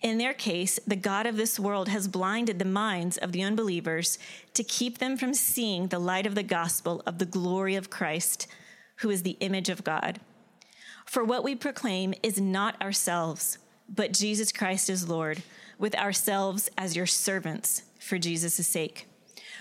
in their case, the God of this world has blinded the minds of the unbelievers to keep them from seeing the light of the gospel of the glory of Christ, who is the image of God. For what we proclaim is not ourselves, but Jesus Christ is Lord, with ourselves as your servants for Jesus' sake.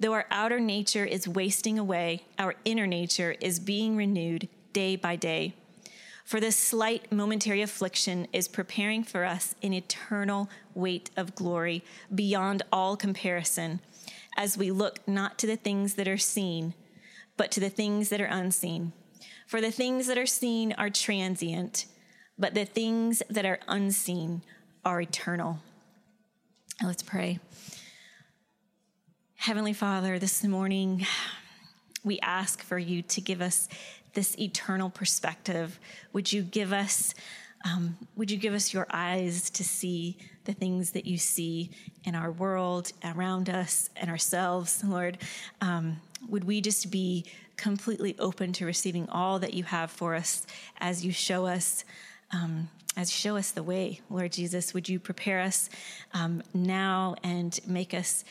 Though our outer nature is wasting away, our inner nature is being renewed day by day. For this slight momentary affliction is preparing for us an eternal weight of glory beyond all comparison, as we look not to the things that are seen, but to the things that are unseen. For the things that are seen are transient, but the things that are unseen are eternal. Let's pray. Heavenly Father, this morning we ask for you to give us this eternal perspective. Would you give us um, would you give us your eyes to see the things that you see in our world, around us, and ourselves, Lord? Um, would we just be completely open to receiving all that you have for us as you show us um, as you show us the way, Lord Jesus, would you prepare us um, now and make us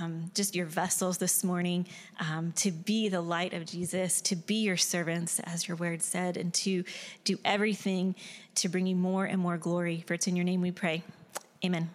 um, just your vessels this morning um, to be the light of Jesus, to be your servants, as your word said, and to do everything to bring you more and more glory. For it's in your name we pray. Amen.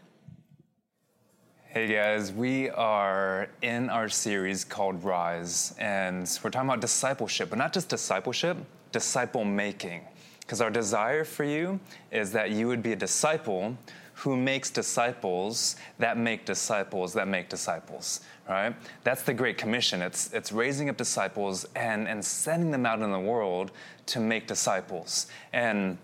Hey guys, we are in our series called Rise, and we're talking about discipleship, but not just discipleship, disciple making. Because our desire for you is that you would be a disciple who makes disciples that make disciples that make disciples, right? That's the Great Commission. It's, it's raising up disciples and, and sending them out in the world to make disciples. And,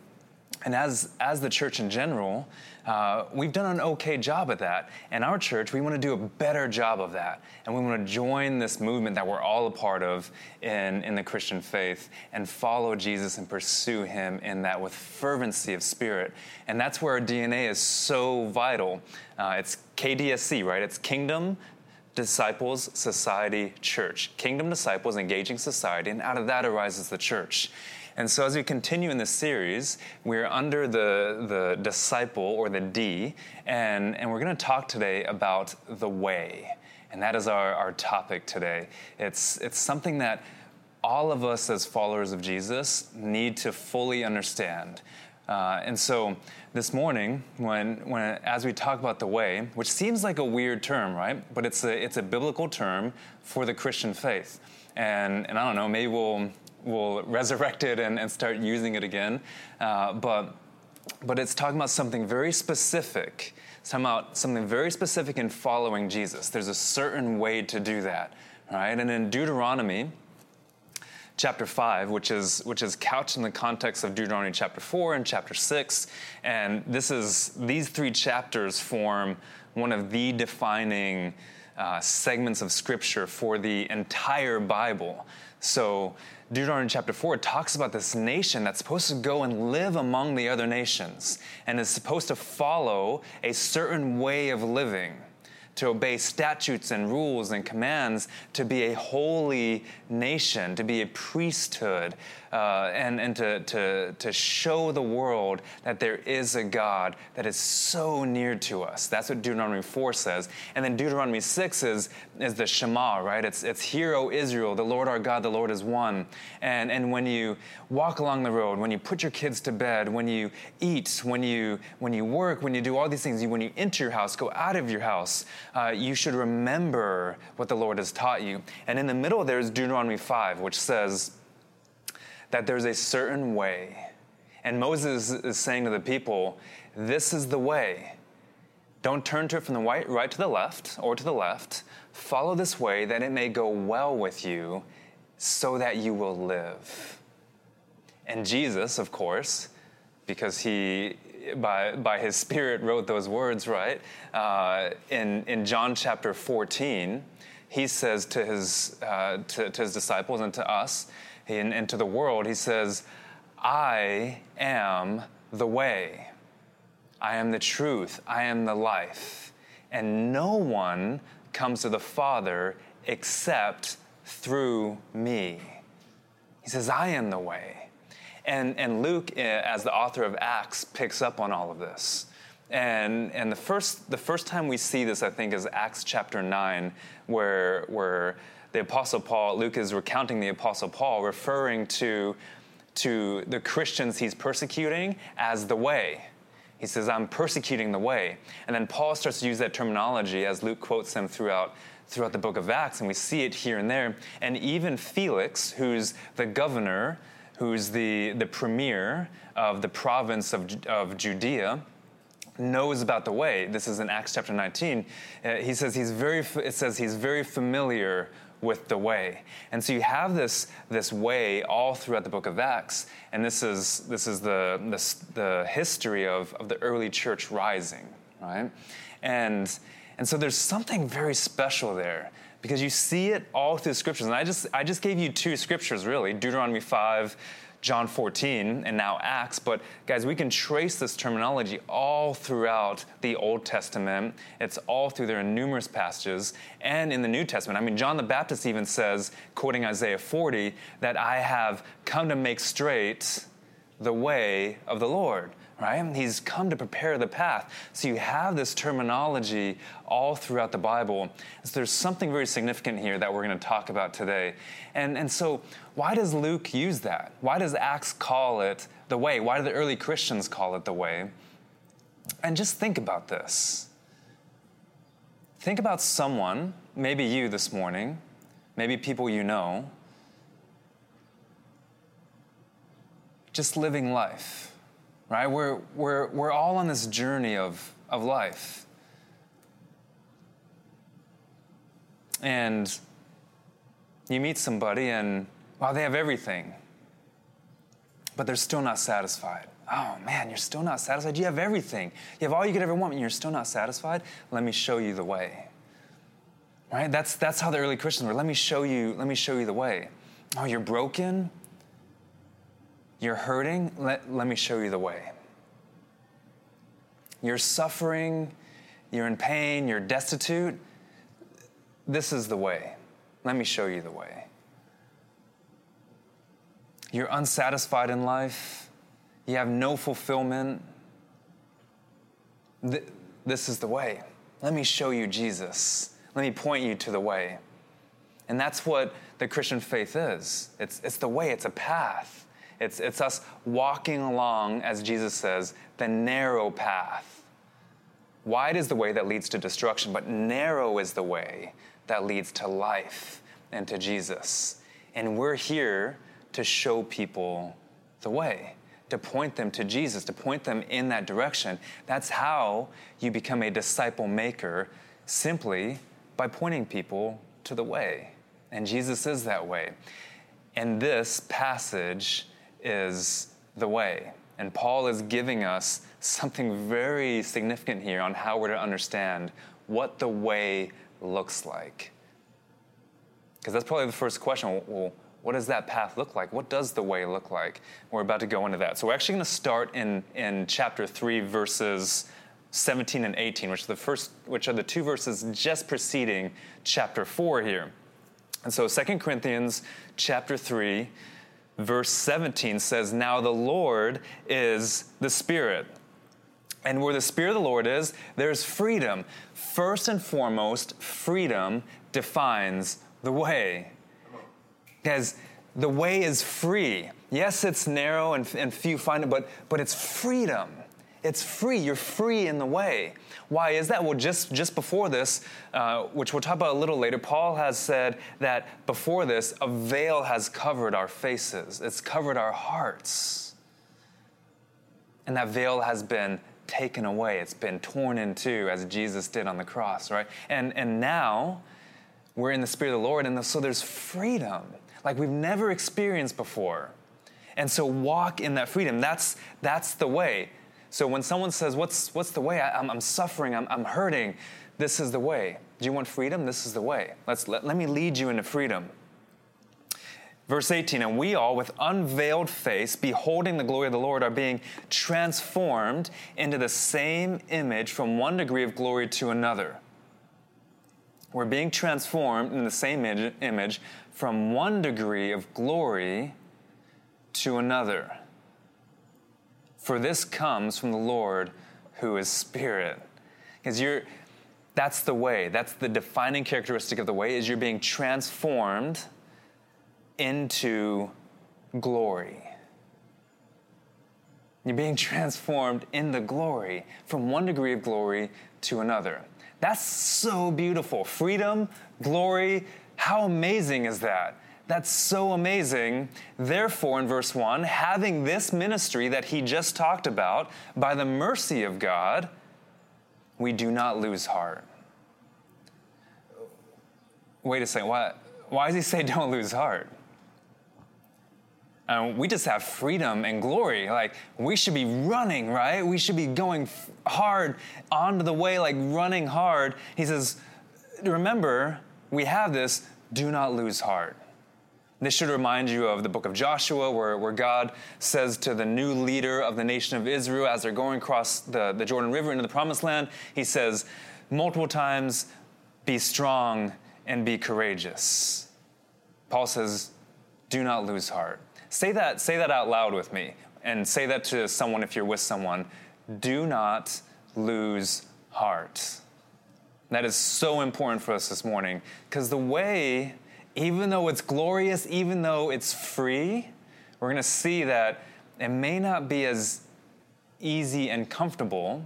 and as, as the church in general, uh, we've done an okay job at that. And our church, we want to do a better job of that. And we want to join this movement that we're all a part of in, in the Christian faith and follow Jesus and pursue him in that with fervency of spirit. And that's where our DNA is so vital. Uh, it's KDSC, right? It's Kingdom, disciples, society, church. Kingdom disciples engaging society, and out of that arises the church. And so, as we continue in this series, we're under the, the disciple or the D, and, and we're going to talk today about the way. And that is our, our topic today. It's, it's something that all of us as followers of Jesus need to fully understand. Uh, and so this morning, when, when as we talk about the way, which seems like a weird term, right? But it's a, it's a biblical term for the Christian faith. And, and I don't know, maybe we'll, we'll resurrect it and, and start using it again. Uh, but, but it's talking about something very specific. It's talking about something very specific in following Jesus. There's a certain way to do that, right? And in Deuteronomy, chapter 5, which is, which is couched in the context of Deuteronomy chapter 4 and chapter 6. And this is, these three chapters form one of the defining uh, segments of scripture for the entire Bible. So, Deuteronomy chapter 4 talks about this nation that's supposed to go and live among the other nations and is supposed to follow a certain way of living to obey statutes and rules and commands, to be a holy nation, to be a priesthood, uh, and, and to, to, to show the world that there is a God that is so near to us. That's what Deuteronomy 4 says. And then Deuteronomy 6 is, is the Shema, right? It's, it's Hear, O Israel, the Lord our God, the Lord is one. And, and when you walk along the road, when you put your kids to bed, when you eat, when you, when you work, when you do all these things, you, when you enter your house, go out of your house, uh, you should remember what the Lord has taught you. And in the middle, there's Deuteronomy 5, which says, that there's a certain way. And Moses is saying to the people, This is the way. Don't turn to it from the right, right to the left or to the left. Follow this way that it may go well with you so that you will live. And Jesus, of course, because he, by, by his Spirit, wrote those words, right? Uh, in, in John chapter 14, he says to his, uh, to, to his disciples and to us, and, and to the world, he says, I am the way, I am the truth, I am the life. And no one comes to the Father except through me. He says, I am the way. And, and Luke, eh, as the author of Acts, picks up on all of this. And, and the, first, the first time we see this, I think, is Acts chapter 9, where, where the Apostle Paul, Luke is recounting the Apostle Paul, referring to, to the Christians he's persecuting as the way. He says, I'm persecuting the way. And then Paul starts to use that terminology as Luke quotes him throughout, throughout the book of Acts, and we see it here and there. And even Felix, who's the governor, who's the, the premier of the province of, of Judea, knows about the way. This is in Acts chapter 19. Uh, he says he's very, it says he's very familiar with the way. And so you have this, this way all throughout the book of Acts, and this is, this is the, the, the history of, of the early church rising, right? And, and so there's something very special there because you see it all through the scriptures. And I just, I just gave you two scriptures, really Deuteronomy 5 John 14 and now Acts, but guys, we can trace this terminology all throughout the Old Testament. It's all through there in numerous passages and in the New Testament. I mean, John the Baptist even says, quoting Isaiah 40, that I have come to make straight the way of the Lord right? He's come to prepare the path. So you have this terminology all throughout the Bible. So there's something very significant here that we're going to talk about today. And, and so, why does Luke use that? Why does Acts call it the way? Why do the early Christians call it the way? And just think about this. Think about someone, maybe you this morning, maybe people you know, just living life right? We're, we're, we're all on this journey of, of life. And you meet somebody and, wow, they have everything, but they're still not satisfied. Oh man, you're still not satisfied? You have everything. You have all you could ever want, and you're still not satisfied? Let me show you the way. Right? That's, that's how the early Christians were. Let me show you, let me show you the way. Oh, you're broken? You're hurting? Let, let me show you the way. You're suffering, you're in pain, you're destitute. This is the way. Let me show you the way. You're unsatisfied in life, you have no fulfillment. This is the way. Let me show you Jesus. Let me point you to the way. And that's what the Christian faith is it's, it's the way, it's a path. It's, it's us walking along, as Jesus says, the narrow path. Wide is the way that leads to destruction, but narrow is the way that leads to life and to Jesus. And we're here to show people the way, to point them to Jesus, to point them in that direction. That's how you become a disciple maker, simply by pointing people to the way. And Jesus is that way. And this passage is the way. And Paul is giving us something very significant here on how we're to understand what the way looks like. Because that's probably the first question. Well, what does that path look like? What does the way look like? We're about to go into that. So we're actually going to start in, in chapter 3, verses 17 and 18, which are the first, which are the two verses just preceding chapter 4 here. And so 2 Corinthians chapter 3, verse 17 says, Now the Lord is the Spirit. And where the Spirit of the Lord is, there's freedom. First and foremost, freedom defines the way. Because the way is free. Yes, it's narrow and, and few find it, but, but it's freedom. It's free. You're free in the way. Why is that? Well, just, just before this, uh, which we'll talk about a little later, Paul has said that before this, a veil has covered our faces, it's covered our hearts. And that veil has been taken away, it's been torn in two, as Jesus did on the cross, right? And, and now we're in the Spirit of the Lord, and so there's freedom like we've never experienced before. And so walk in that freedom. That's, that's the way. So when someone says, What's, what's the way? I, am I'm suffering, I'm, I'm hurting, this is the way. Do you want freedom? This is the way. Let's, let, let me lead you into freedom. Verse 18, and we all, with unveiled face, beholding the glory of the Lord, are being transformed into the same image from one degree of glory to another. We're being transformed in the same image from one degree of glory to another. For this comes from the Lord who is spirit. Because you're that's the way. That's the defining characteristic of the way is you're being transformed into glory. You're being transformed in the glory from one degree of glory to another. That's so beautiful. Freedom, glory, how amazing is that? That's so amazing. Therefore, in verse 1, having this ministry that he just talked about, by the mercy of God, we do not lose heart. Wait a second, why, why does he say don't lose heart? Um, we just have freedom and glory. Like, we should be running, right? We should be going f- hard onto the way, like running hard. He says, Remember, we have this, do not lose heart. This should remind you of the book of Joshua, where, where God says to the new leader of the nation of Israel as they're going across the, the Jordan River into the promised land, he says multiple times, Be strong and be courageous. Paul says, Do not lose heart. Say that, say that out loud with me, and say that to someone if you're with someone. Do not lose heart. That is so important for us this morning because the way, even though it's glorious, even though it's free, we're going to see that it may not be as easy and comfortable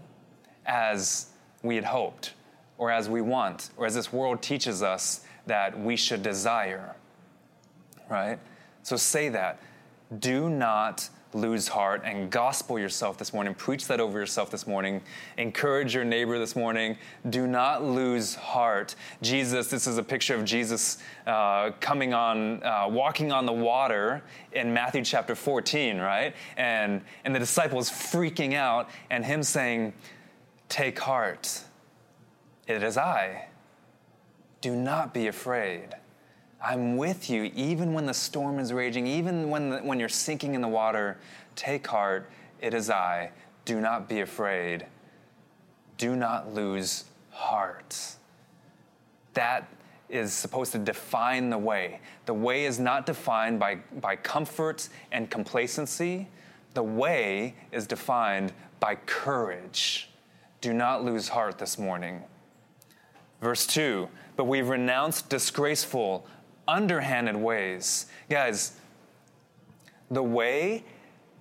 as we had hoped, or as we want, or as this world teaches us that we should desire. Right? So say that do not lose heart and gospel yourself this morning. Preach that over yourself this morning. Encourage your neighbor this morning. Do not lose heart. Jesus, this is a picture of Jesus uh, coming on, uh, walking on the water in Matthew chapter 14, right? And, and the disciples freaking out and him saying, Take heart. It is I. Do not be afraid. I'm with you even when the storm is raging, even when, the, when you're sinking in the water. Take heart, it is I. Do not be afraid. Do not lose heart. That is supposed to define the way. The way is not defined by, by comfort and complacency. The way is defined by courage. Do not lose heart this morning. Verse 2 But we've renounced disgraceful, underhanded ways. Guys, the way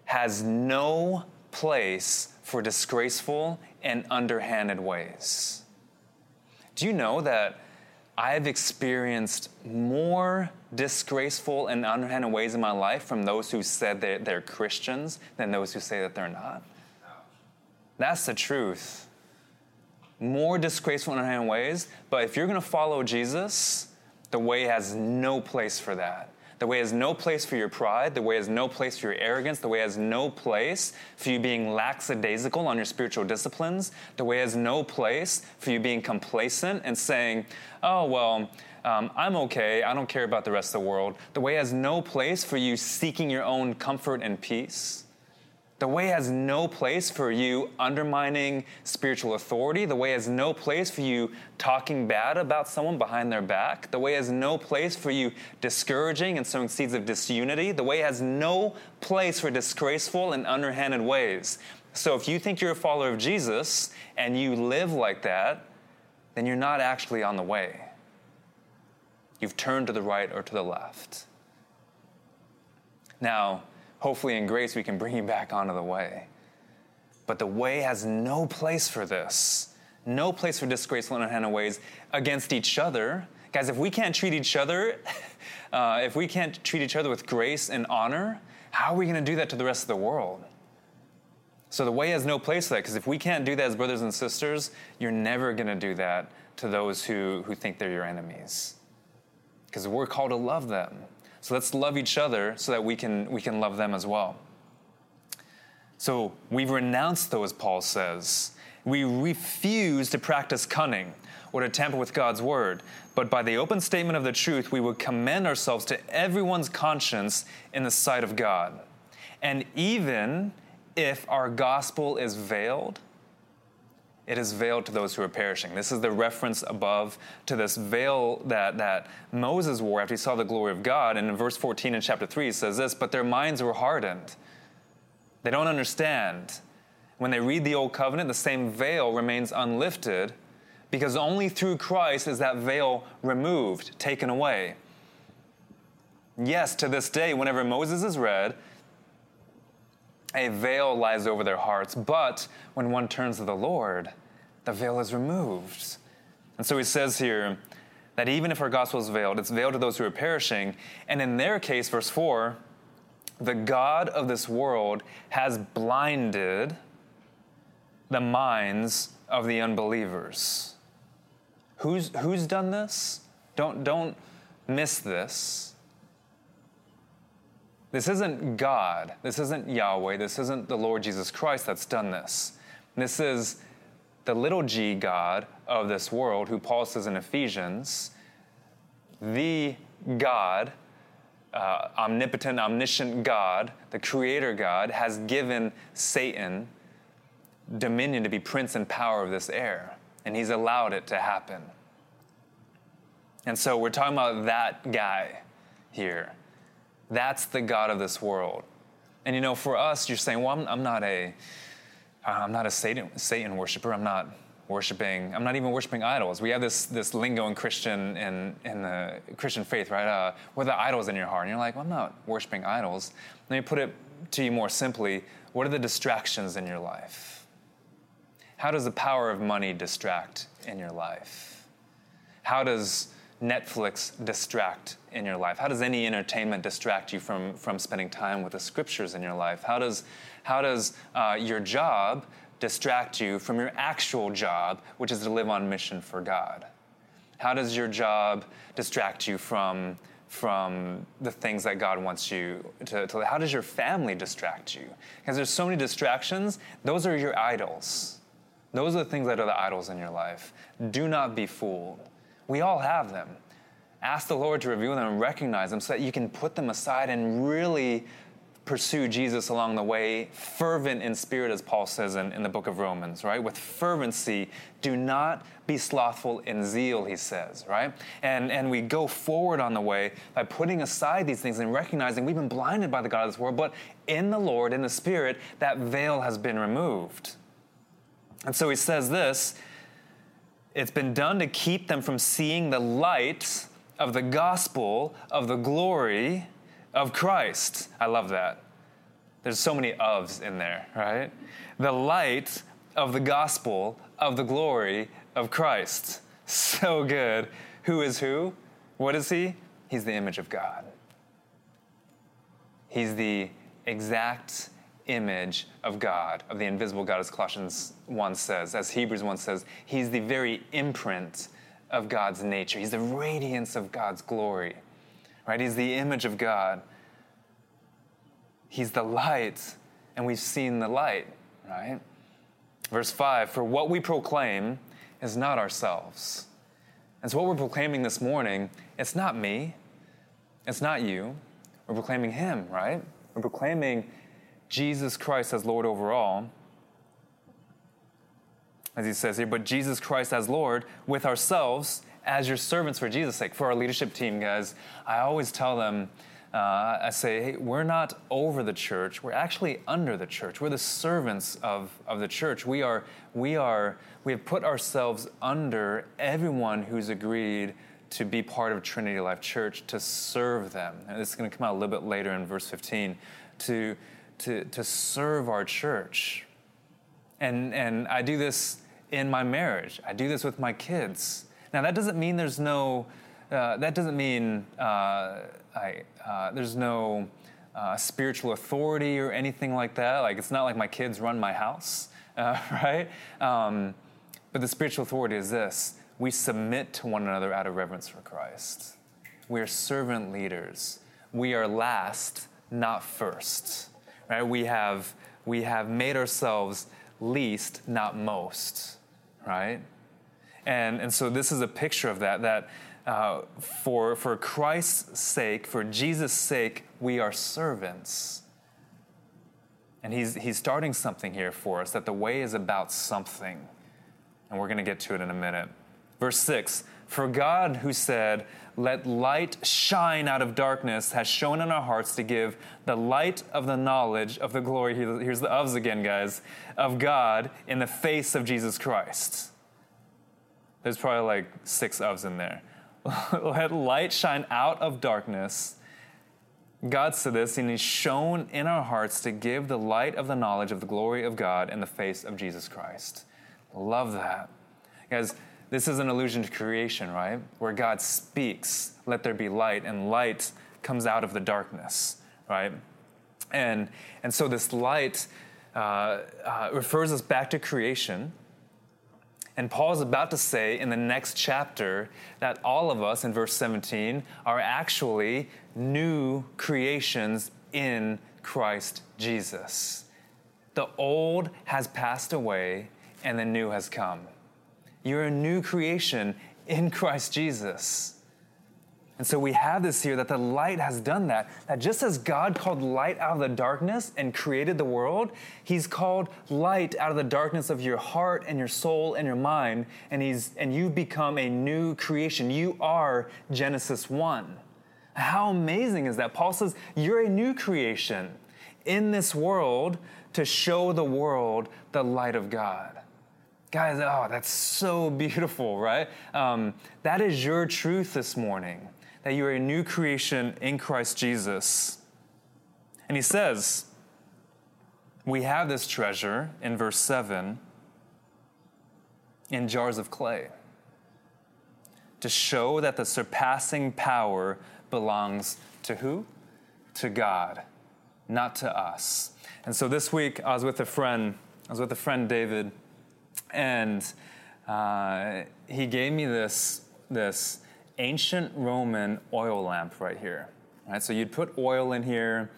has no place for disgraceful and underhanded ways. Do you know that I've experienced more disgraceful and underhanded ways in my life from those who said they're, they're Christians than those who say that they're not? That's the truth. More disgraceful and underhanded ways, but if you're gonna follow Jesus, the way has no place for that. The way has no place for your pride. The way has no place for your arrogance. The way has no place for you being lackadaisical on your spiritual disciplines. The way has no place for you being complacent and saying, oh, well, um, I'm okay. I don't care about the rest of the world. The way has no place for you seeking your own comfort and peace. The way has no place for you undermining spiritual authority. The way has no place for you talking bad about someone behind their back. The way has no place for you discouraging and sowing seeds of disunity. The way has no place for disgraceful and underhanded ways. So if you think you're a follower of Jesus and you live like that, then you're not actually on the way. You've turned to the right or to the left. Now, hopefully in grace we can bring you back onto the way. But the way has no place for this. No place for disgraceful and unhanded ways against each other. Guys, if we can't treat each other, uh, if we can't treat each other with grace and honor, how are we going to do that to the rest of the world? So the way has no place for that because if we can't do that as brothers and sisters, you're never going to do that to those who, who think they're your enemies. Because we're called to love them. So let's love each other so that we can, we can love them as well. So we've renounced those, Paul says. We refuse to practice cunning or to tamper with God's word, but by the open statement of the truth, we would commend ourselves to everyone's conscience in the sight of God. And even if our gospel is veiled, it is veiled to those who are perishing. This is the reference above to this veil that, that Moses wore after he saw the glory of God. And in verse 14 in chapter 3, it says this But their minds were hardened. They don't understand. When they read the Old Covenant, the same veil remains unlifted because only through Christ is that veil removed, taken away. Yes, to this day, whenever Moses is read, a veil lies over their hearts, but when one turns to the Lord, the veil is removed. And so he says here that even if our gospel is veiled, it's veiled to those who are perishing. And in their case, verse 4, the God of this world has blinded the minds of the unbelievers. Who's, who's done this? Don't, don't miss this. This isn't God. This isn't Yahweh. This isn't the Lord Jesus Christ that's done this. This is the little g God of this world, who Paul says in Ephesians, the God, uh, omnipotent, omniscient God, the creator God, has given Satan dominion to be prince and power of this air, and he's allowed it to happen. And so we're talking about that guy here. That's the God of this world. And you know, for us, you're saying, well, I'm, I'm not a, I'm not a Satan, Satan worshiper. I'm not worshiping. I'm not even worshiping idols. We have this this lingo in Christian in in the Christian faith, right? Uh, what are the idols in your heart? And you're like, well, I'm not worshiping idols. Let me put it to you more simply. What are the distractions in your life? How does the power of money distract in your life? How does Netflix distract in your life? How does any entertainment distract you from, from spending time with the scriptures in your life? How does, how does uh, your job distract you from your actual job, which is to live on mission for God? How does your job distract you from, from the things that God wants you to, to? How does your family distract you? Because there's so many distractions, those are your idols. Those are the things that are the idols in your life. Do not be fooled. We all have them. Ask the Lord to reveal them and recognize them so that you can put them aside and really pursue Jesus along the way, fervent in spirit, as Paul says in, in the book of Romans, right? With fervency, do not be slothful in zeal, he says, right? And, and we go forward on the way by putting aside these things and recognizing we've been blinded by the God of this world, but in the Lord, in the Spirit, that veil has been removed. And so he says this it's been done to keep them from seeing the light of the gospel of the glory of Christ. I love that. There's so many ofs in there, right? The light of the gospel of the glory of Christ. So good. Who is who? What is he? He's the image of God. He's the exact image of God, of the invisible God, as Colossians 1 says, as Hebrews 1 says. He's the very imprint of God's nature. He's the radiance of God's glory, right? He's the image of God. He's the light, and we've seen the light, right? Verse 5 For what we proclaim is not ourselves. And so, what we're proclaiming this morning, it's not me, it's not you. We're proclaiming Him, right? We're proclaiming Jesus Christ as Lord over all. As he says here, but Jesus Christ as Lord with ourselves as your servants for Jesus' sake. For our leadership team, guys, I always tell them, uh, I say, hey, we're not over the church. We're actually under the church. We're the servants of, of the church. We are, we are, we have put ourselves under everyone who's agreed to be part of Trinity Life Church to serve them. And this is going to come out a little bit later in verse 15. To, to, to serve our church. And, and I do this in my marriage, I do this with my kids. Now, that doesn't mean there's no, uh, that doesn't mean uh, I, uh, there's no uh, spiritual authority or anything like that. Like, it's not like my kids run my house, uh, right? Um, but the spiritual authority is this we submit to one another out of reverence for Christ. We are servant leaders. We are last, not first right? We have, we have made ourselves least, not most, right? And, and so this is a picture of that, that uh, for, for Christ's sake, for Jesus' sake, we are servants. And he's, he's starting something here for us, that the way is about something. And we're going to get to it in a minute. Verse 6 For God, who said, let light shine out of darkness has shown in our hearts to give the light of the knowledge of the glory, here's the ofs again, guys, of God in the face of Jesus Christ. There's probably like six ofs in there. Let light shine out of darkness. God said this, and He's shown in our hearts to give the light of the knowledge of the glory of God in the face of Jesus Christ. Love that. Guys, this is an allusion to creation, right? Where God speaks, let there be light, and light comes out of the darkness, right? And, and so this light uh, uh, refers us back to creation. And Paul is about to say in the next chapter that all of us, in verse 17, are actually new creations in Christ Jesus. The old has passed away and the new has come. You're a new creation in Christ Jesus. And so we have this here that the light has done that. That just as God called light out of the darkness and created the world, He's called light out of the darkness of your heart and your soul and your mind, and He's and you become a new creation. You are Genesis 1. How amazing is that? Paul says, You're a new creation in this world to show the world the light of God. Guys, oh, that's so beautiful, right? Um, that is your truth this morning, that you are a new creation in Christ Jesus. And he says, we have this treasure in verse 7 in jars of clay to show that the surpassing power belongs to who? To God, not to us. And so this week I was with a friend, I was with a friend David and uh, he gave me this, this ancient Roman oil lamp right here. Right? So you'd put oil in here,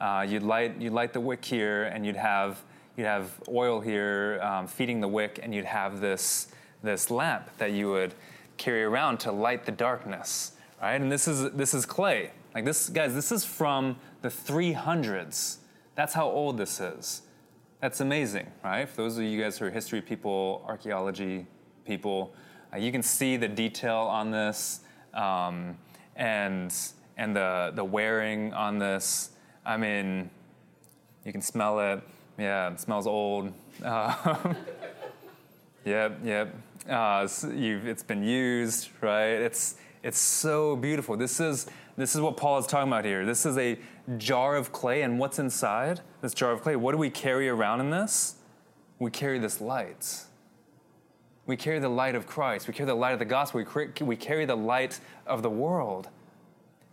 uh, you'd, light, you'd light the wick here, and you'd have, you'd have oil here um, feeding the wick, and you'd have this, this lamp that you would carry around to light the darkness. Right? And this is, this is clay. Like this, guys, this is from the 300s. That's how old this is. That's amazing, right? For those of you guys who are history people, archaeology people, uh, you can see the detail on this um, and and the the wearing on this. I mean, you can smell it. Yeah, it smells old. Uh, yep, yep. Uh, it's, it's been used, right? It's It's so beautiful. This is, this is what Paul is talking about here. This is a jar of clay, and what's inside this jar of clay? What do we carry around in this? We carry this light. We carry the light of Christ. We carry the light of the gospel. We, carry the light of the world.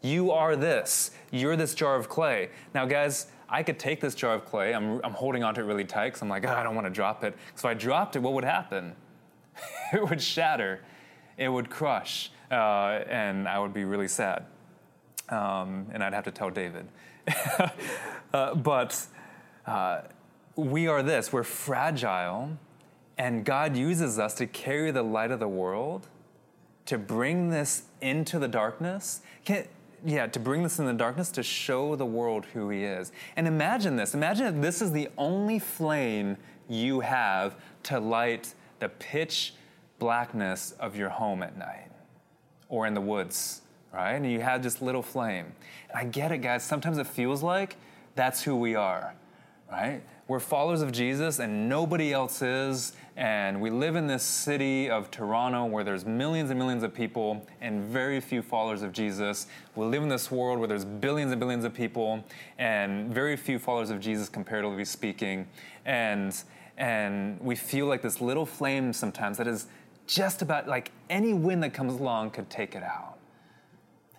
You are this. You're this jar of clay. Now, guys, I could take this jar of clay. I'm, I'm holding onto it really tight because I'm like, oh, I don't want to drop it. So I dropped it, what would happen? it would shatter. It would crush. Uh, and I would be really sad. Um, and I'd have to tell David. uh, but uh, we are this. We're fragile. And God uses us to carry the light of the world, to bring this into the darkness. Can, yeah, to bring this in the darkness to show the world who He is. And imagine this imagine if this is the only flame you have to light the pitch blackness of your home at night or in the woods, right? And you have this little flame. And I get it, guys. Sometimes it feels like that's who we are, right? We're followers of Jesus and nobody else is. And we live in this city of Toronto where there's millions and millions of people and very few followers of Jesus. We live in this world where there's billions and billions of people and very few followers of Jesus, comparatively speaking. And, and we feel like this little flame sometimes that is just about like any wind that comes along could take it out.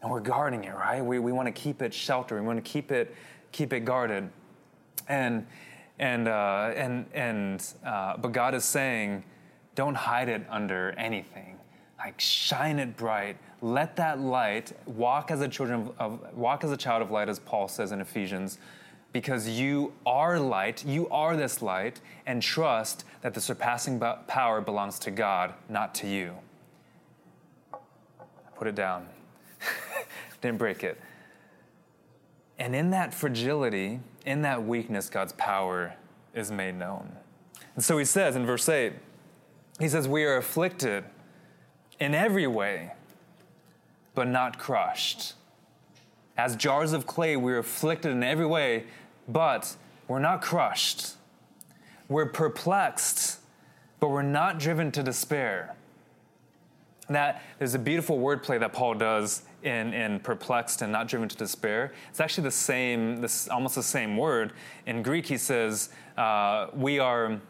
And we're guarding it, right? We, we want to keep it sheltered. We want to keep it, keep it guarded. And and, uh, and, and, uh, but God is saying, don't hide it under anything. Like shine it bright. Let that light walk as a children of, walk as a child of light, as Paul says in Ephesians, because you are light, you are this light, and trust that the surpassing power belongs to God, not to you. Put it down. Didn't break it. And in that fragility, in that weakness, God's power is made known. And so he says in verse 8, he says, We are afflicted in every way, but not crushed. As jars of clay, we're afflicted in every way, but we're not crushed. We're perplexed, but we're not driven to despair. That there's a beautiful wordplay that Paul does in, in perplexed and not driven to despair. It's actually the same, this almost the same word. In Greek, he says, uh, we are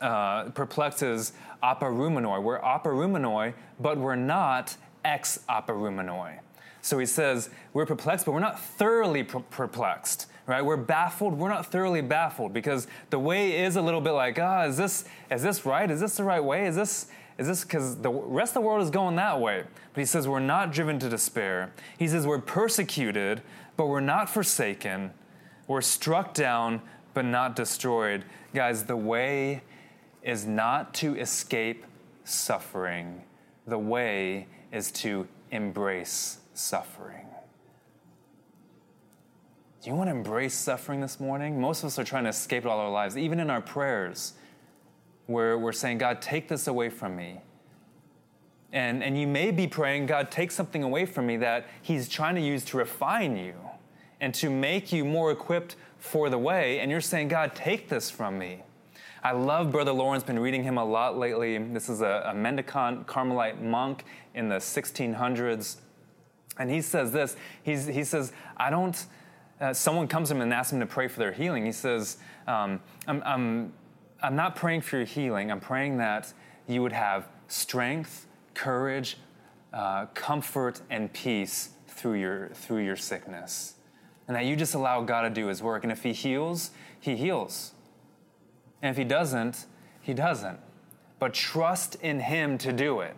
uh, perplexed as aparumenoi. We're aparumenoi, but we're not ex aparumenoi. So he says, we're perplexed, but we're not thoroughly per- perplexed, right? We're baffled, we're not thoroughly baffled because the way is a little bit like, ah, oh, is this, is this right? Is this the right way? Is this, is this because the rest of the world is going that way? But he says we're not driven to despair. He says we're persecuted, but we're not forsaken. We're struck down, but not destroyed. Guys, the way is not to escape suffering, the way is to embrace suffering. Do you want to embrace suffering this morning? Most of us are trying to escape it all our lives, even in our prayers where we're saying, God, take this away from me. And, and you may be praying, God, take something away from me that He's trying to use to refine you and to make you more equipped for the way. And you're saying, God, take this from me. I love Brother Lawrence, been reading him a lot lately. This is a, a Mendicant Carmelite monk in the 1600s. And he says this He's, he says, I don't, uh, someone comes to him and asks him to pray for their healing. He says, um, I'm, I'm I'm not praying for your healing. I'm praying that you would have strength, courage, uh, comfort, and peace through your, through your sickness. And that you just allow God to do His work. And if He heals, He heals. And if He doesn't, He doesn't. But trust in Him to do it,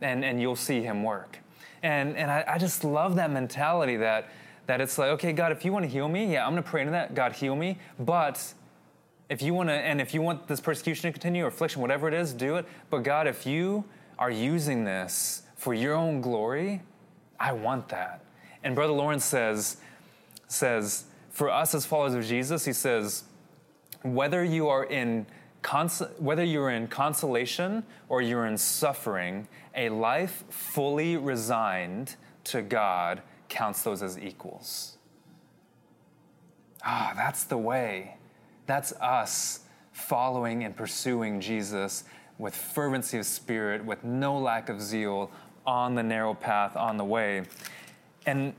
and, and you'll see Him work. And, and I, I just love that mentality that, that it's like, okay, God, if you want to heal me, yeah, I'm going to pray into that. God, heal me. But if you want to, and if you want this persecution to continue or affliction, whatever it is, do it. But God, if you are using this for your own glory, I want that. And Brother Lawrence says, says, for us as followers of Jesus, he says, whether you are in cons- whether you're in consolation or you're in suffering, a life fully resigned to God counts those as equals. Ah, that's the way. That's us following and pursuing Jesus with fervency of spirit, with no lack of zeal, on the narrow path, on the way. And,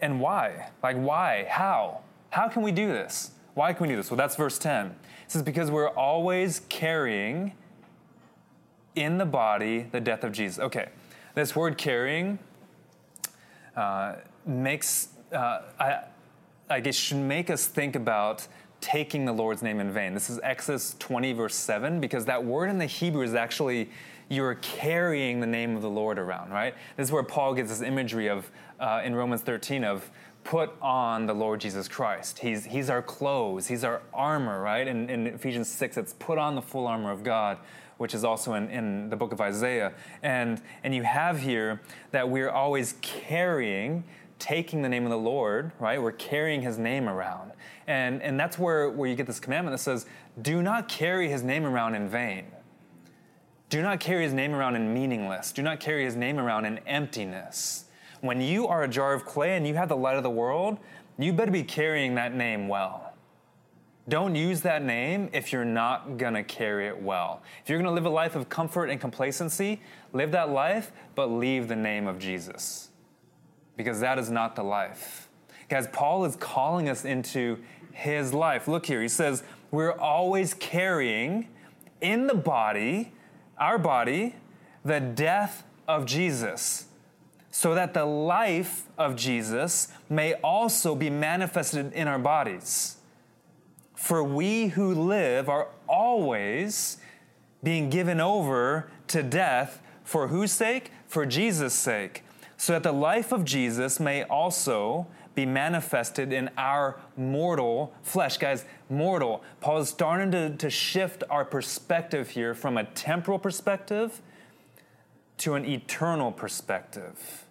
and why? Like, why? How? How can we do this? Why can we do this? Well, that's verse 10. It says, Because we're always carrying in the body the death of Jesus. Okay, this word carrying uh, makes, uh, I, I guess, should make us think about taking the Lord's name in vain. This is Exodus 20, verse 7, because that word in the Hebrew is actually you're carrying the name of the Lord around, right? This is where Paul gets this imagery of, uh, in Romans 13, of put on the Lord Jesus Christ. He's, he's our clothes, He's our armor, right? In, in Ephesians 6, it's put on the full armor of God, which is also in, in the book of Isaiah. And, and you have here that we're always carrying, taking the name of the Lord, right? We're carrying His name around. And, and that's where, where you get this commandment that says, do not carry His name around in vain. Do not carry his name around in meaningless. Do not carry his name around in emptiness. When you are a jar of clay and you have the light of the world, you better be carrying that name well. Don't use that name if you're not to carry it well. If you're to live a life of comfort and complacency, live that life, but leave the name of Jesus. Because that is not the life. Guys, Paul is calling us into his life. Look here, he says, We're always carrying in the body our body, the death of Jesus, so that the life of Jesus may also be manifested in our bodies. For we who live are always being given over to death for whose sake? For Jesus' sake, so that the life of Jesus may also be manifested in our mortal flesh. Guys, mortal. Paul is starting to, to shift our perspective here from a temporal perspective to an eternal perspective.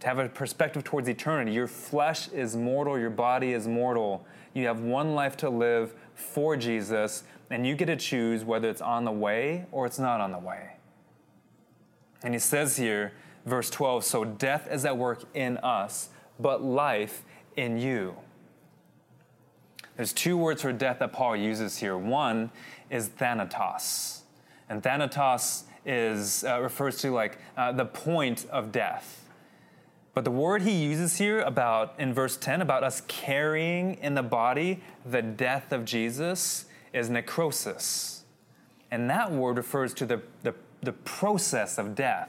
To have a perspective towards eternity. Your flesh is mortal, your body is mortal. You have one life to live for Jesus, and you get to choose whether it's on the way or it's not on the way. And he says here, verse 12 so death is at work in us but life in you. There's two words for death that Paul uses here. One is thanatos, and thanatos is uh, refers to like uh, the point of death. But the word he uses here about in verse 10 about us carrying in the body the death of Jesus is necrosis. And that word refers to the, the, the process of death.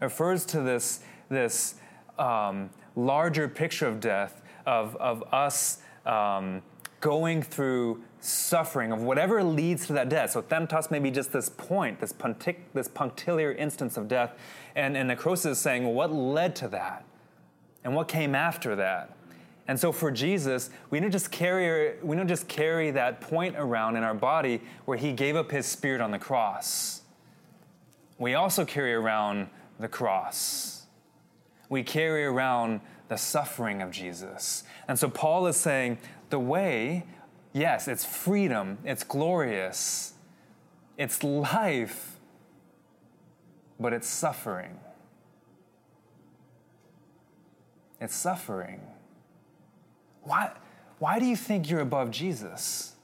It refers to this, this um, larger picture of death, of, of us um, going through suffering, of whatever leads to that death. So thanatos may be just this point, this, punctic, this punctiliar instance of death. And, and necrosis is saying, well, what led to that? And what came after that? And so for Jesus, we don't just carry we don't just carry that point around in our body where he gave up his spirit on the cross. We also carry around the cross we carry around the suffering of Jesus. And so Paul is saying the way, yes, it's freedom, it's glorious, it's life, but it's suffering. It's suffering. Why, why do you think you're above Jesus?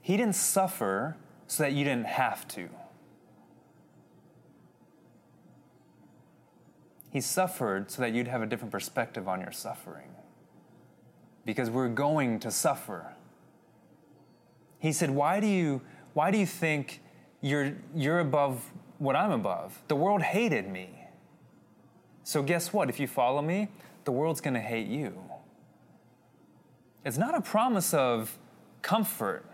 He didn't suffer so that you didn't have to. He suffered so that you'd have a different perspective on your suffering. Because we're going to suffer. He said, Why do you, why do you think you're, you're above what I'm above? The world hated me. So, guess what? If you follow me, the world's going to hate you. It's not a promise of comfort.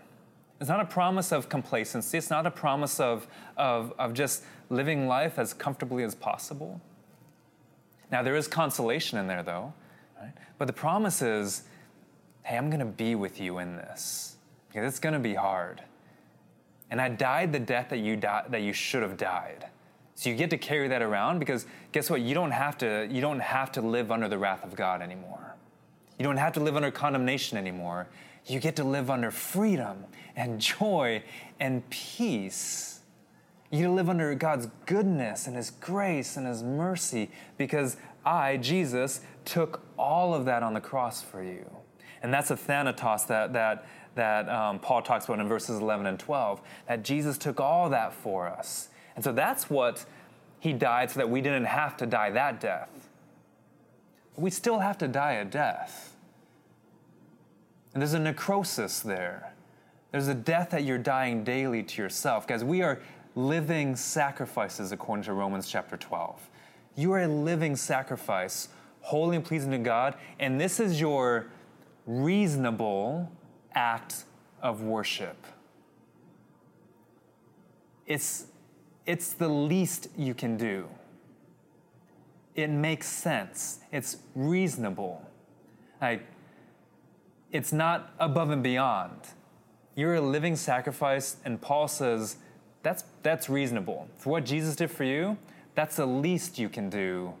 It's not a promise of complacency. It's not a promise of, of, of just living life as comfortably as possible. Now, there is consolation in there, though. Right? But the promise is hey, I'm going to be with you in this because it's going to be hard. And I died the death that you, di- that you should have died. So you get to carry that around because guess what? You don't, have to, you don't have to live under the wrath of God anymore. You don't have to live under condemnation anymore. You get to live under freedom and joy and peace you live under God's goodness and His grace and His mercy because I, Jesus, took all of that on the cross for you. And that's a thanatos that, that, that um, Paul talks about in verses 11 and 12, that Jesus took all that for us. And so that's what he died so that we didn't have to die that death. We still have to die a death. And there's a necrosis there. There's a death that you're dying daily to yourself. Guys, we are living sacrifices according to Romans chapter 12. You are a living sacrifice, holy and pleasing to God, and this is your reasonable act of worship. It's, it's the least you can do. It makes sense. It's reasonable. Like, it's not above and beyond. You're a living sacrifice, and Paul says that's, that's reasonable. For what Jesus did for you, that's the least you can do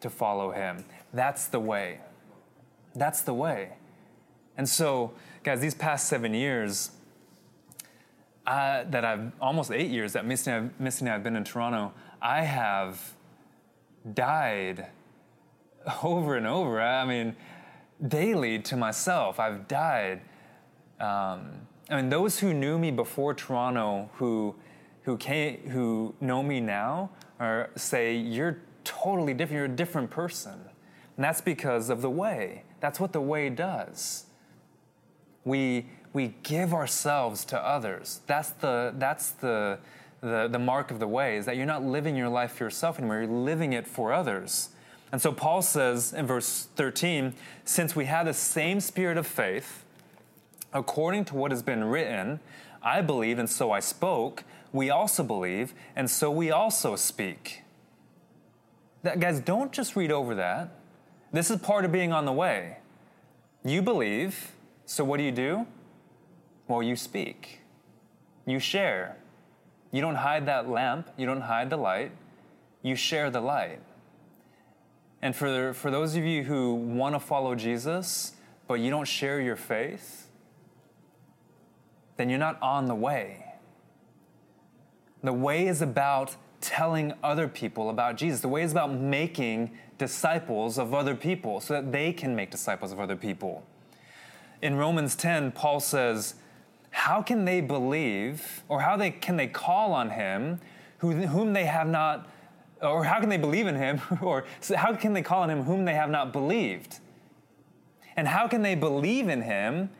to follow him. That's the way. That's the way. And so, guys, these past seven years, uh, that I've almost eight years that Misty and, I've, Misty and I have been in Toronto, I have died over and over. I mean, daily to myself. I've died. Um, I mean, those who knew me before Toronto, who who came, who know me now, are say you're totally different. You're a different person, and that's because of the way. That's what the way does. We we give ourselves to others. That's the that's the the, the mark of the way is that you're not living your life for yourself anymore. You're living it for others. And so Paul says in verse 13, since we have the same spirit of faith, according to what has been written, I believe and so I spoke, we also believe and so we also speak. That, guys, don't just read over that. This is part of being on the way. You believe, so what do you do? Well, you speak, you share. You don't hide that lamp, you don't hide the light, you share the light. And for, for those of you who want to follow Jesus, but you don't share your faith, then you're not on the way. The way is about telling other people about Jesus. The way is about making disciples of other people so that they can make disciples of other people. In Romans 10, Paul says, How can they believe, or how they, can they call on him who, whom they have not or how can they believe in him? or how can they call on him whom they have not believed? And how can they believe in him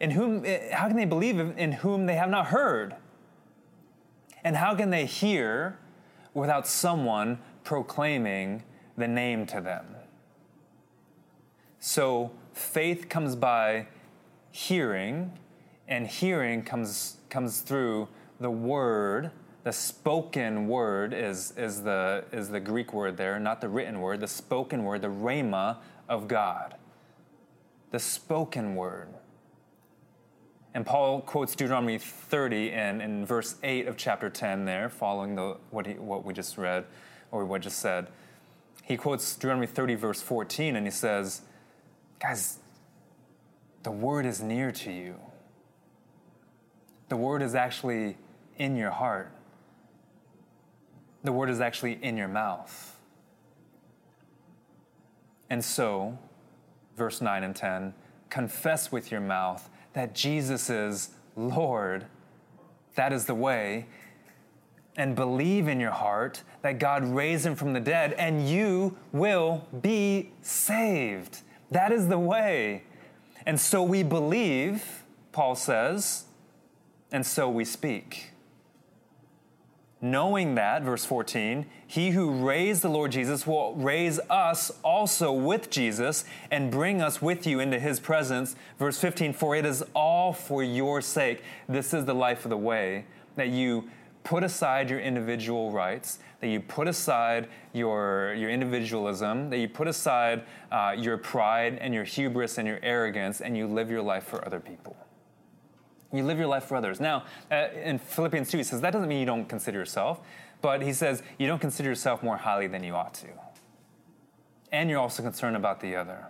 in whom eh, how can they believe in whom they have not heard? And how can they hear without someone proclaiming the name to them? So faith comes by hearing, and hearing comes comes through the word the spoken word is, is, the, is the Greek word there, not the written word, the spoken word, the rhema of God. The spoken word. And Paul quotes Deuteronomy 30 in, in verse 8 of chapter 10 there, following the, what, he, what we just read, or what just said. He quotes Deuteronomy 30, verse 14, and he says, Guys, the word is near to you. The word is actually in your heart the word is actually in your mouth. And so, verse 9 and 10 confess with your mouth that Jesus is Lord. That is the way. And believe in your heart that God raised him from the dead, and you will be saved. That is the way. And so we believe, Paul says, and so we speak. Knowing that, verse 14, he who raised the Lord Jesus will raise us also with Jesus and bring us with you into his presence. Verse 15, for it is all for your sake. This is the life of the way that you put aside your individual rights, that you put aside your, your individualism, that you put aside uh, your pride and your hubris and your arrogance, and you live your life for other people. You live your life for others. Now, uh, in Philippians 2, he says that doesn't mean you don't consider yourself, but he says you don't consider yourself more highly than you ought to. And you're also concerned about the other.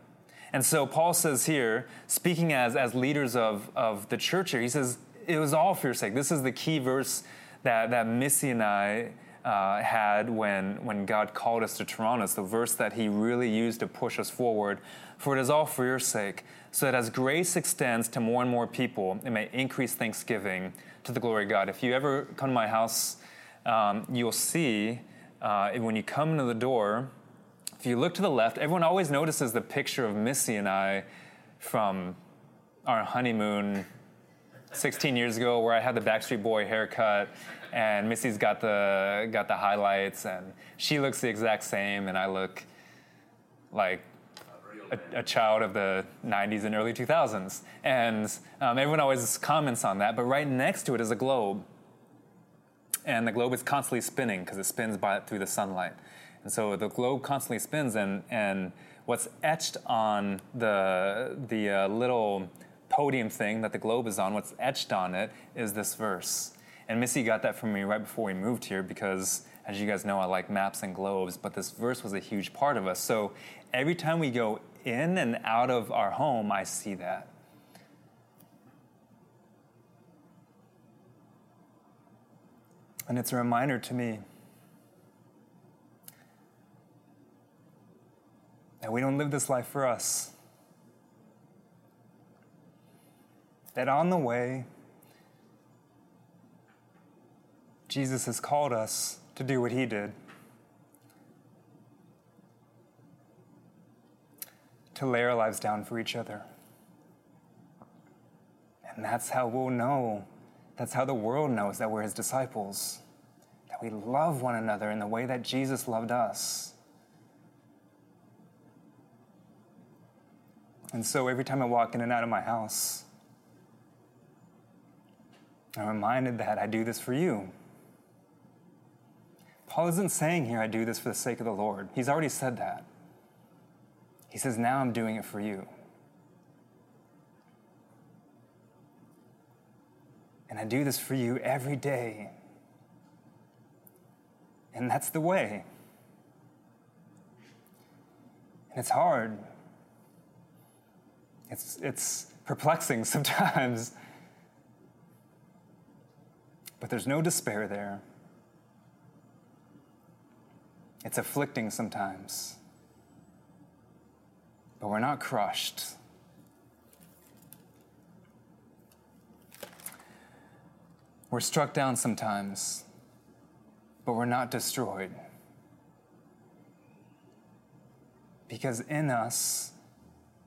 And so Paul says here, speaking as, as leaders of, of the church here, he says, it was all for your sake. This is the key verse that, that Missy and I uh, had when, when God called us to Toronto. It's the verse that he really used to push us forward. For it is all for your sake, so that as grace extends to more and more people, it may increase thanksgiving to the glory of God. If you ever come to my house, um, you'll see uh, when you come to the door, if you look to the left, everyone always notices the picture of Missy and I from our honeymoon 16 years ago where I had the Backstreet Boy haircut and Missy's got the got the highlights and she looks the exact same and I look like a, a child of the 90s and early 2000s and um, everyone always comments on that but right next to it is a globe. And the globe is constantly spinning because it spins by, through the sunlight. And so the globe constantly spins and and what's etched on the the uh, little podium thing that the globe is on what's etched on it is this verse and Missy got that from me right before we moved here because, as you guys know, I like maps and globes, but this verse was a huge part of us. So every time we go in and out of our home, I see that. And it's a reminder to me that we don't live this life for us. That on the way, Jesus has called us to do what he did to lay our lives down for each other. And that's how we'll know, that's how the world knows that we're his disciples, that we love one another in the way that Jesus loved us. And so every time I walk in and out of my house, I'm reminded that I do this for you. Paul isn't saying here, I do this for the sake of the Lord. He's already said that. He says, now I'm doing it for you. And I do this for you every day. And that's the way. And it's hard. It's, it's perplexing sometimes. But there's no despair there. It's afflicting sometimes, but we're not crushed. We're struck down sometimes, but we're not destroyed. Because in us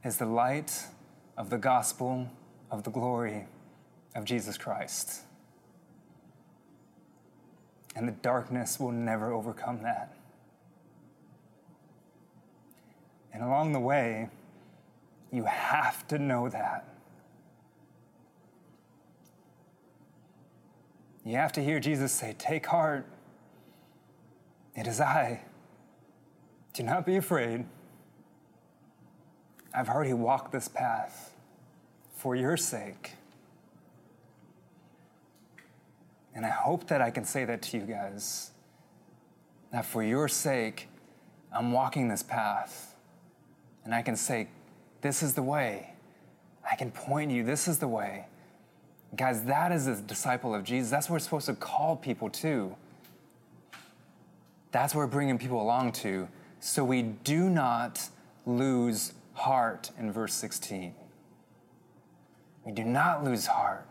is the light of the gospel of the glory of Jesus Christ. And the darkness will never overcome that. And along the way, you have to know that. You have to hear Jesus say, Take heart. It is I. Do not be afraid. I've already walked this path for your sake. And I hope that I can say that to you guys. That for your sake, I'm walking this path and I can say, This is the way. I can point you, this is the way. Guys, that is a disciple of Jesus. That's what we're supposed to call people to. That's what we're bringing people along to. So we do not lose heart in verse 16. We do not lose heart.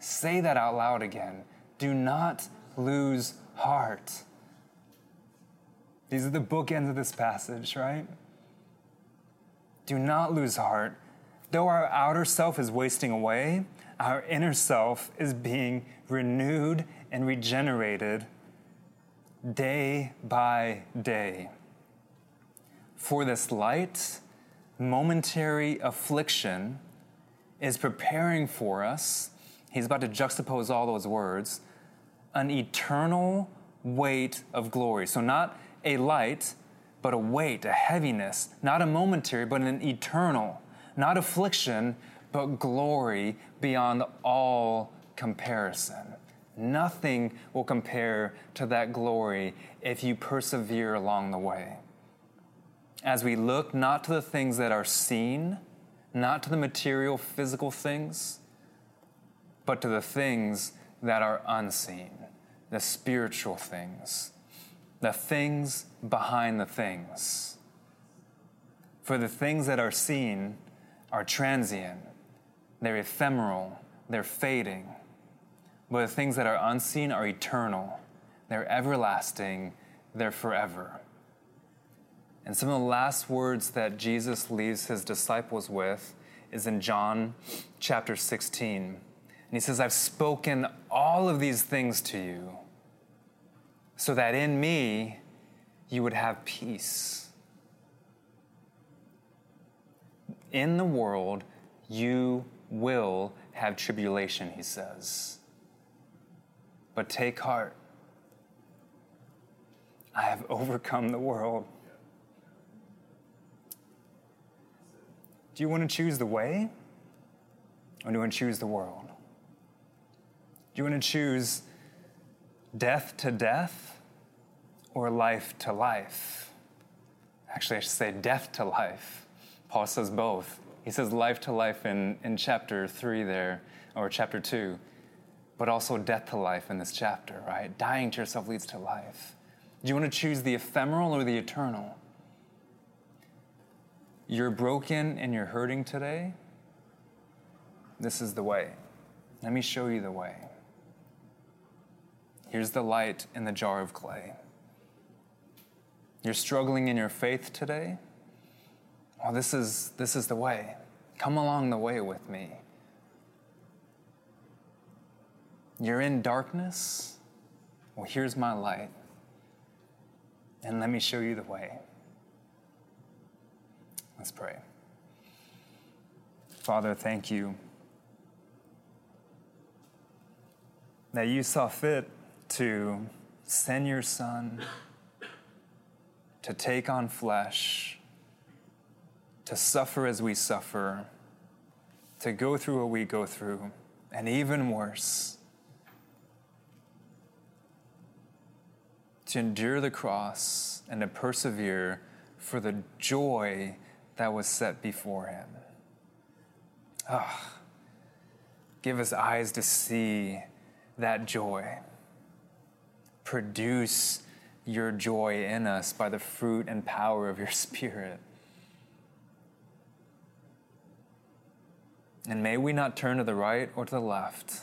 Say that out loud again. Do not lose heart. These are the bookends of this passage, right? Do not lose heart. Though our outer self is wasting away, our inner self is being renewed and regenerated day by day. For this light, momentary affliction is preparing for us, he's about to juxtapose all those words, an eternal weight of glory. So, not a light, but a weight, a heaviness, not a momentary, but an eternal, not affliction, but glory beyond all comparison. Nothing will compare to that glory if you persevere along the way. As we look not to the things that are seen, not to the material, physical things, but to the things that are unseen, the spiritual things. The things behind the things. For the things that are seen are transient, they're ephemeral, they're fading. But the things that are unseen are eternal, they're everlasting, they're forever. And some of the last words that Jesus leaves his disciples with is in John chapter 16. And he says, I've spoken all of these things to you so that in me you would have peace. In the world, you will have tribulation, he says. But take heart. I have overcome the world. Do you want to choose the way? Or do you want to choose the world? Do you want to choose death to death or life to life? Actually, I should say death to life. Paul says both. He says life to life in, in chapter 3 there, or chapter 2, but also death to life in this chapter, right? Dying to yourself leads to life. Do you want to choose the ephemeral or the eternal? You're broken and you're hurting today. This is the way. Let me show you the way. Here's the light in the jar of clay. You're struggling in your faith today. Well, this is, this is the way. Come along the way with me. You're in darkness. Well, here's my light. And let me show you the way. Let's pray. Father, thank you that you saw fit to send your Son to take on flesh, to suffer as we suffer, to go through what we go through, and even worse, to endure the cross and to persevere for the joy that was set before him. Ah, give us eyes to see that joy. Produce your joy in us by the fruit and power of your Spirit. And may we not turn to the right or to the left,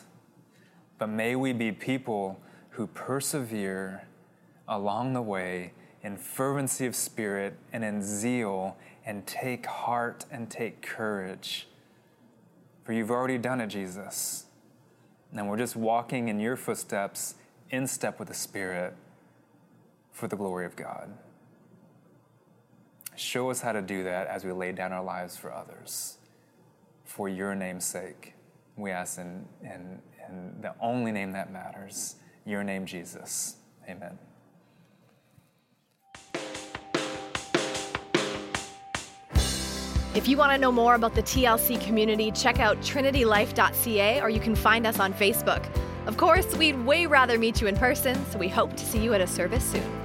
but may we be people who persevere along the way in fervency of spirit and in zeal and take heart and take courage. For you've already done it, Jesus. And we're just walking in your footsteps, in step with the Spirit, for the glory of God. Show us how to do that as we lay down our lives for others. For your name's sake, we ask in, in, in the only name that matters, your name, Jesus. Amen. If you want to know more about the TLC community, check out trinitylife.ca or you can find us on Facebook. Of course, we'd way rather meet you in person, so we hope to see you at a service soon.